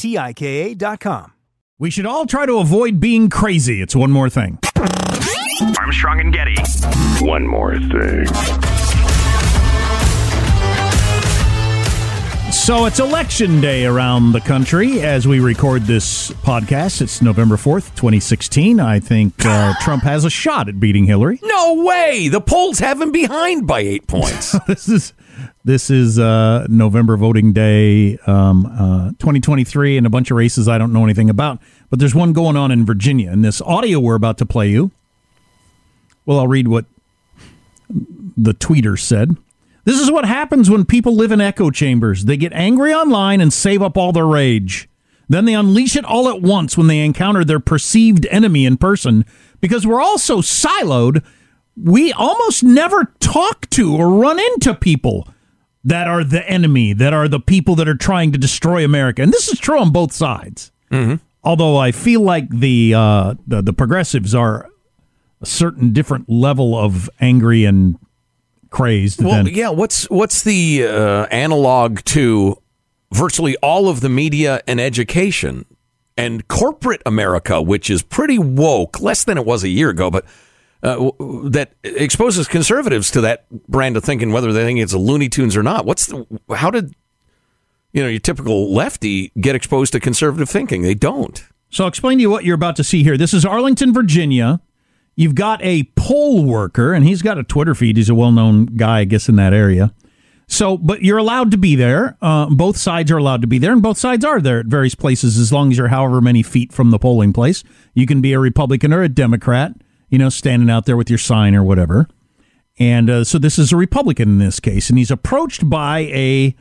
T-I-K-A dot com. We should all try to avoid being crazy. It's one more thing. Armstrong and Getty. One more thing. So it's election day around the country as we record this podcast. It's November 4th, 2016. I think uh, Trump has a shot at beating Hillary. No way! The polls have him behind by eight points. this is this is uh, November voting day, um, uh, 2023, and a bunch of races I don't know anything about. But there's one going on in Virginia, and this audio we're about to play you. Well, I'll read what the tweeter said. This is what happens when people live in echo chambers. They get angry online and save up all their rage. Then they unleash it all at once when they encounter their perceived enemy in person. Because we're all so siloed, we almost never talk to or run into people that are the enemy, that are the people that are trying to destroy America. And this is true on both sides. Mm-hmm. Although I feel like the, uh, the the progressives are a certain different level of angry and crazed. Well, than, yeah. What's what's the uh, analog to virtually all of the media and education and corporate America, which is pretty woke, less than it was a year ago, but uh, that exposes conservatives to that brand of thinking, whether they think it's a Looney Tunes or not. What's the, how did you know your typical lefty get exposed to conservative thinking? They don't. So I'll explain to you what you're about to see here. This is Arlington, Virginia. You've got a poll worker, and he's got a Twitter feed. He's a well-known guy, I guess, in that area. So, but you're allowed to be there. Uh, both sides are allowed to be there, and both sides are there at various places as long as you're however many feet from the polling place. You can be a Republican or a Democrat you know, standing out there with your sign or whatever. And uh, so this is a Republican in this case, and he's approached by a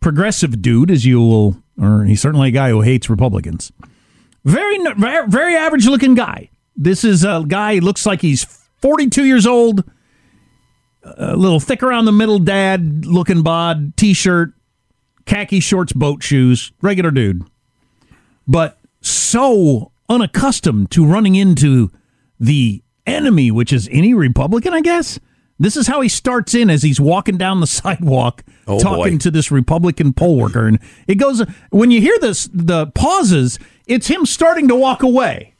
progressive dude, as you will, or he's certainly a guy who hates Republicans. Very, very, average looking guy. This is a guy. Looks like he's 42 years old. A little thick around the middle, dad looking bod, t-shirt, khaki shorts, boat shoes, regular dude. But so unaccustomed to running into the enemy, which is any Republican, I guess. This is how he starts in as he's walking down the sidewalk Oh, talking boy. to this Republican poll worker. And it goes, when you hear this, the pauses, it's him starting to walk away.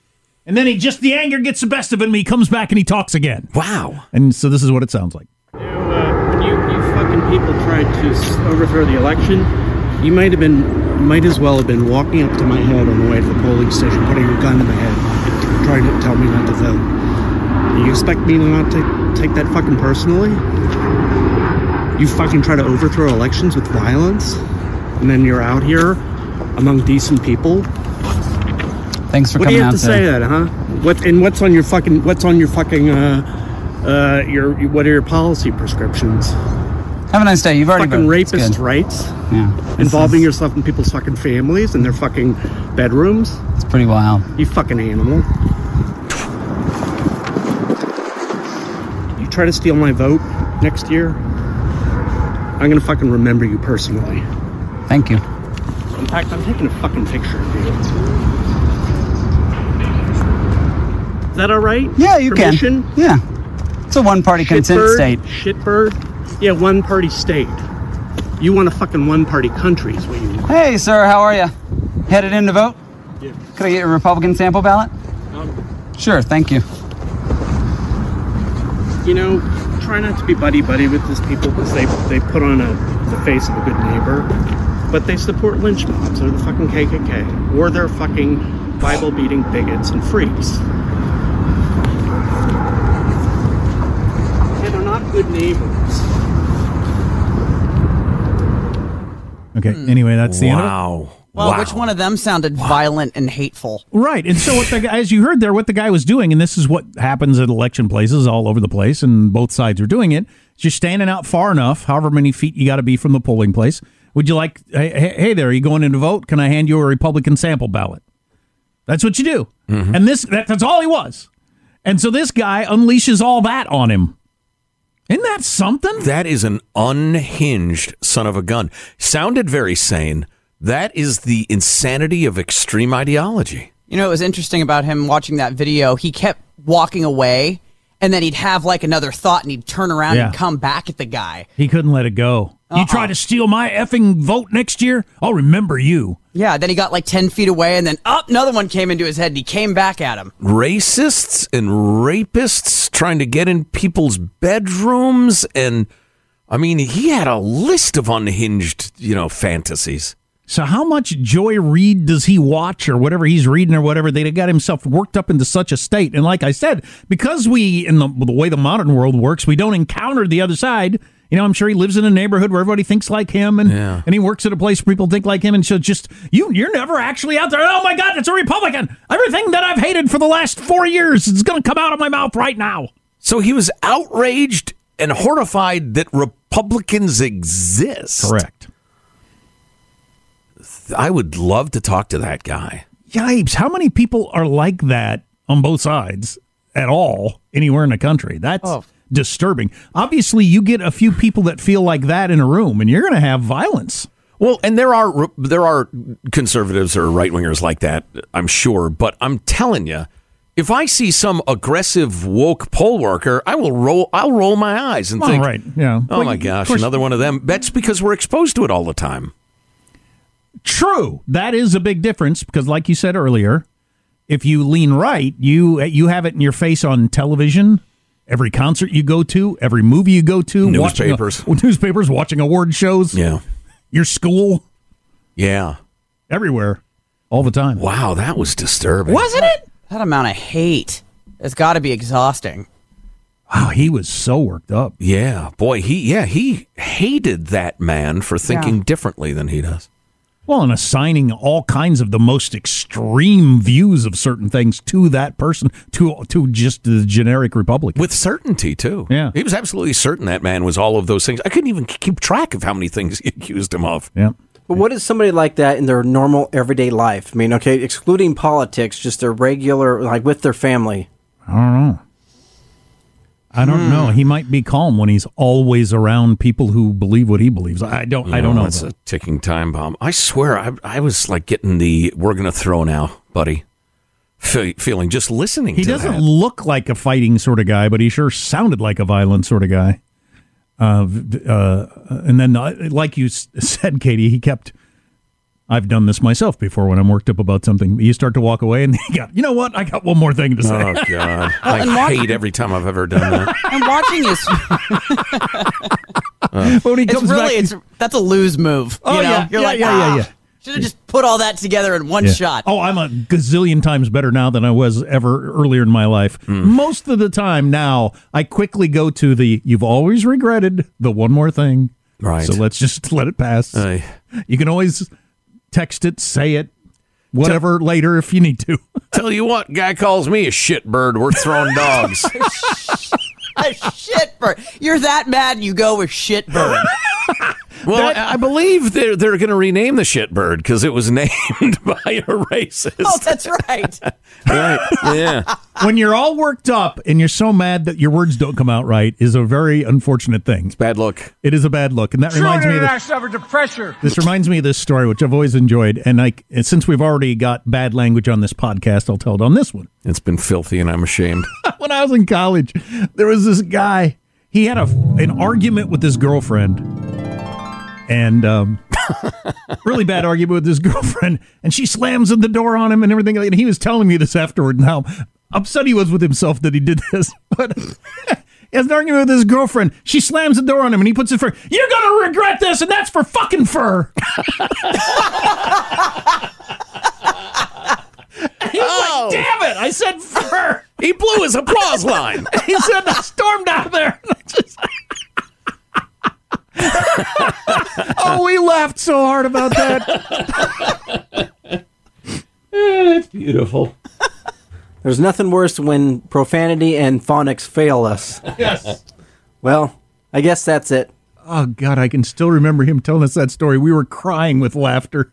And then he just, the anger gets the best of him. He comes back and he talks again. Wow. And so this is what it sounds like. Uh, when you, you fucking people tried to overthrow the election, you might have been, might as well have been walking up to my head on the way to the polling station, putting a gun to my head, trying to tell me not to vote. You expect me to not take take that fucking personally? You fucking try to overthrow elections with violence, and then you're out here among decent people Thanks for What do coming you have out to say that, huh? What and what's on your fucking what's on your fucking uh uh your what are your policy prescriptions? Have a nice day. You've already fucking voted. Rapist rights, Yeah. Involving is- yourself in people's fucking families and their fucking bedrooms. It's pretty wild. You fucking animal. Try to steal my vote next year, I'm gonna fucking remember you personally. Thank you. In fact, I'm taking a fucking picture of you. Is that all right? Yeah, you Permission? can. Yeah. It's a one-party consent state. Shitbird? Yeah, one party state. You want a fucking one party country is what you want. Hey, sir. How are you? Headed in to vote? Yeah. Could I get a Republican sample ballot? Um, sure. Thank you. You know, try not to be buddy buddy with these people because they, they put on a, the face of a good neighbor. But they support lynch mobs or the fucking KKK. Or they're fucking Bible beating bigots and freaks. Yeah, they're not good neighbors. Okay. Anyway, that's the end. Wow. Well, wow. which one of them sounded violent and hateful? Right. And so, what the, as you heard there, what the guy was doing, and this is what happens at election places all over the place, and both sides are doing it, is you're standing out far enough, however many feet you got to be from the polling place. Would you like, hey, hey hey there, are you going in to vote? Can I hand you a Republican sample ballot? That's what you do. Mm-hmm. And this that, that's all he was. And so this guy unleashes all that on him. Isn't that something? That is an unhinged son of a gun. Sounded very sane. That is the insanity of extreme ideology. You know, it was interesting about him watching that video. He kept walking away, and then he'd have like another thought, and he'd turn around Yeah. and come back at the guy. He couldn't let it go. You uh-uh. try to steal my effing vote next year? I'll remember you. Yeah, then he got like 10 feet away, and then up, another one came into his head, and he came back at him. Racists and rapists trying to get in people's bedrooms. And I mean, he had a list of unhinged, you know, fantasies. So how much Joy Reid does he watch or whatever he's reading or whatever? They got himself worked up into such a state. And like I said, because we in the, the way the modern world works, we don't encounter the other side. You know, I'm sure he lives in a neighborhood where everybody thinks like him, and Yeah. and he works at a place where people think like him, and so just you you're never actually out there. Oh my God, it's a Republican! Everything that I've hated for the last four years is going to come out of my mouth right now. So he was outraged and horrified that Republicans exist. Correct. I would love to talk to that guy. Yipes! How many people are like that on both sides at all anywhere in the country? That's Oh. disturbing. Obviously, you get a few people that feel like that in a room, and you're going to have violence. Well, and there are there are conservatives or right wingers like that, I'm sure. But I'm telling you, if I see some aggressive woke poll worker, I will roll. I'll roll my eyes and Well, think, right, yeah. oh Well, my of gosh, course- another one of them. That's because we're exposed to it all the time. True, that is a big difference because, like you said earlier, if you lean right, you you have it in your face on television. Every concert you go to, every movie you go to, watching a- Newspapers. newspapers, watching award shows, Yeah, your school, yeah. everywhere, all the time. Wow, that was disturbing. Wasn't it? That amount of hate has got to be exhausting. Wow, he was so worked up. Yeah, boy, he yeah he hated that man for thinking Yeah. differently than he does. Well, and assigning all kinds of the most extreme views of certain things to that person, to to just the generic Republican. With certainty too. Yeah. he was absolutely certain that man was all of those things. I couldn't even keep track of how many things he accused him of. yeah. But what is somebody like that in their normal everyday life? I mean, okay, excluding politics, just their regular, like with their family. I don't know. I don't know. He might be calm when he's always around people who believe what he believes. I don't. I don't know. It's a ticking time bomb. I swear, I, I was like getting the "we're going to throw now, buddy" fe- feeling just listening. He doesn't that. look like a fighting sort of guy, but he sure sounded like a violent sort of guy. Uh, uh, and then, uh, like you s- said, Katie, he kept. I've done this myself before when I'm worked up about something. You start to walk away, and you got, you know what? I got one more thing to say. Oh God, I and what- hate every time I've ever done that. And watching his, when he it's comes really, back, it's that's a lose move. Oh, you know? yeah, You're yeah, like, yeah, yeah, ah, yeah. Should have just put all that together in one Yeah. shot. Oh, I'm a gazillion times better now than I was ever earlier in my life. Hmm. Most of the time now, I quickly go to the you've always regretted the one more thing. Right. So let's just let it pass. Aye. you can always text it, say it, whatever later if you need to. Tell you what, guy calls me a shitbird. We're throwing dogs. a shitbird. You're that mad you go with shitbird. Well, I I believe they're they're going to rename the shitbird because it was named by a racist. oh, that's right. right? Yeah. when you're all worked up and you're so mad that your words don't come out right is a very unfortunate thing. It's bad look. It is a bad look, and that reminds me of this. suffered the pressure. This reminds me of this story, which I've always enjoyed, and like and since we've already got bad language on this podcast, I'll tell it on this one. It's been filthy, and I'm ashamed. When I was in college, there was this guy. He had a an argument with his girlfriend, and um, really bad argument with his girlfriend, and she slams the door on him and everything. And he was telling me this afterward, and how upset he was with himself that he did this. But he has an argument with his girlfriend. She slams the door on him, and he puts it for you're gonna regret this, and that's for fucking fur. He's Oh. like, damn it! I said fur. He blew his applause line. he said, I stormed out of there. oh, we laughed so hard about that. It's beautiful. There's nothing worse when profanity and phonics fail us. Yes. Well, I guess that's it. Oh God, I can still remember him telling us that story. We were crying with laughter.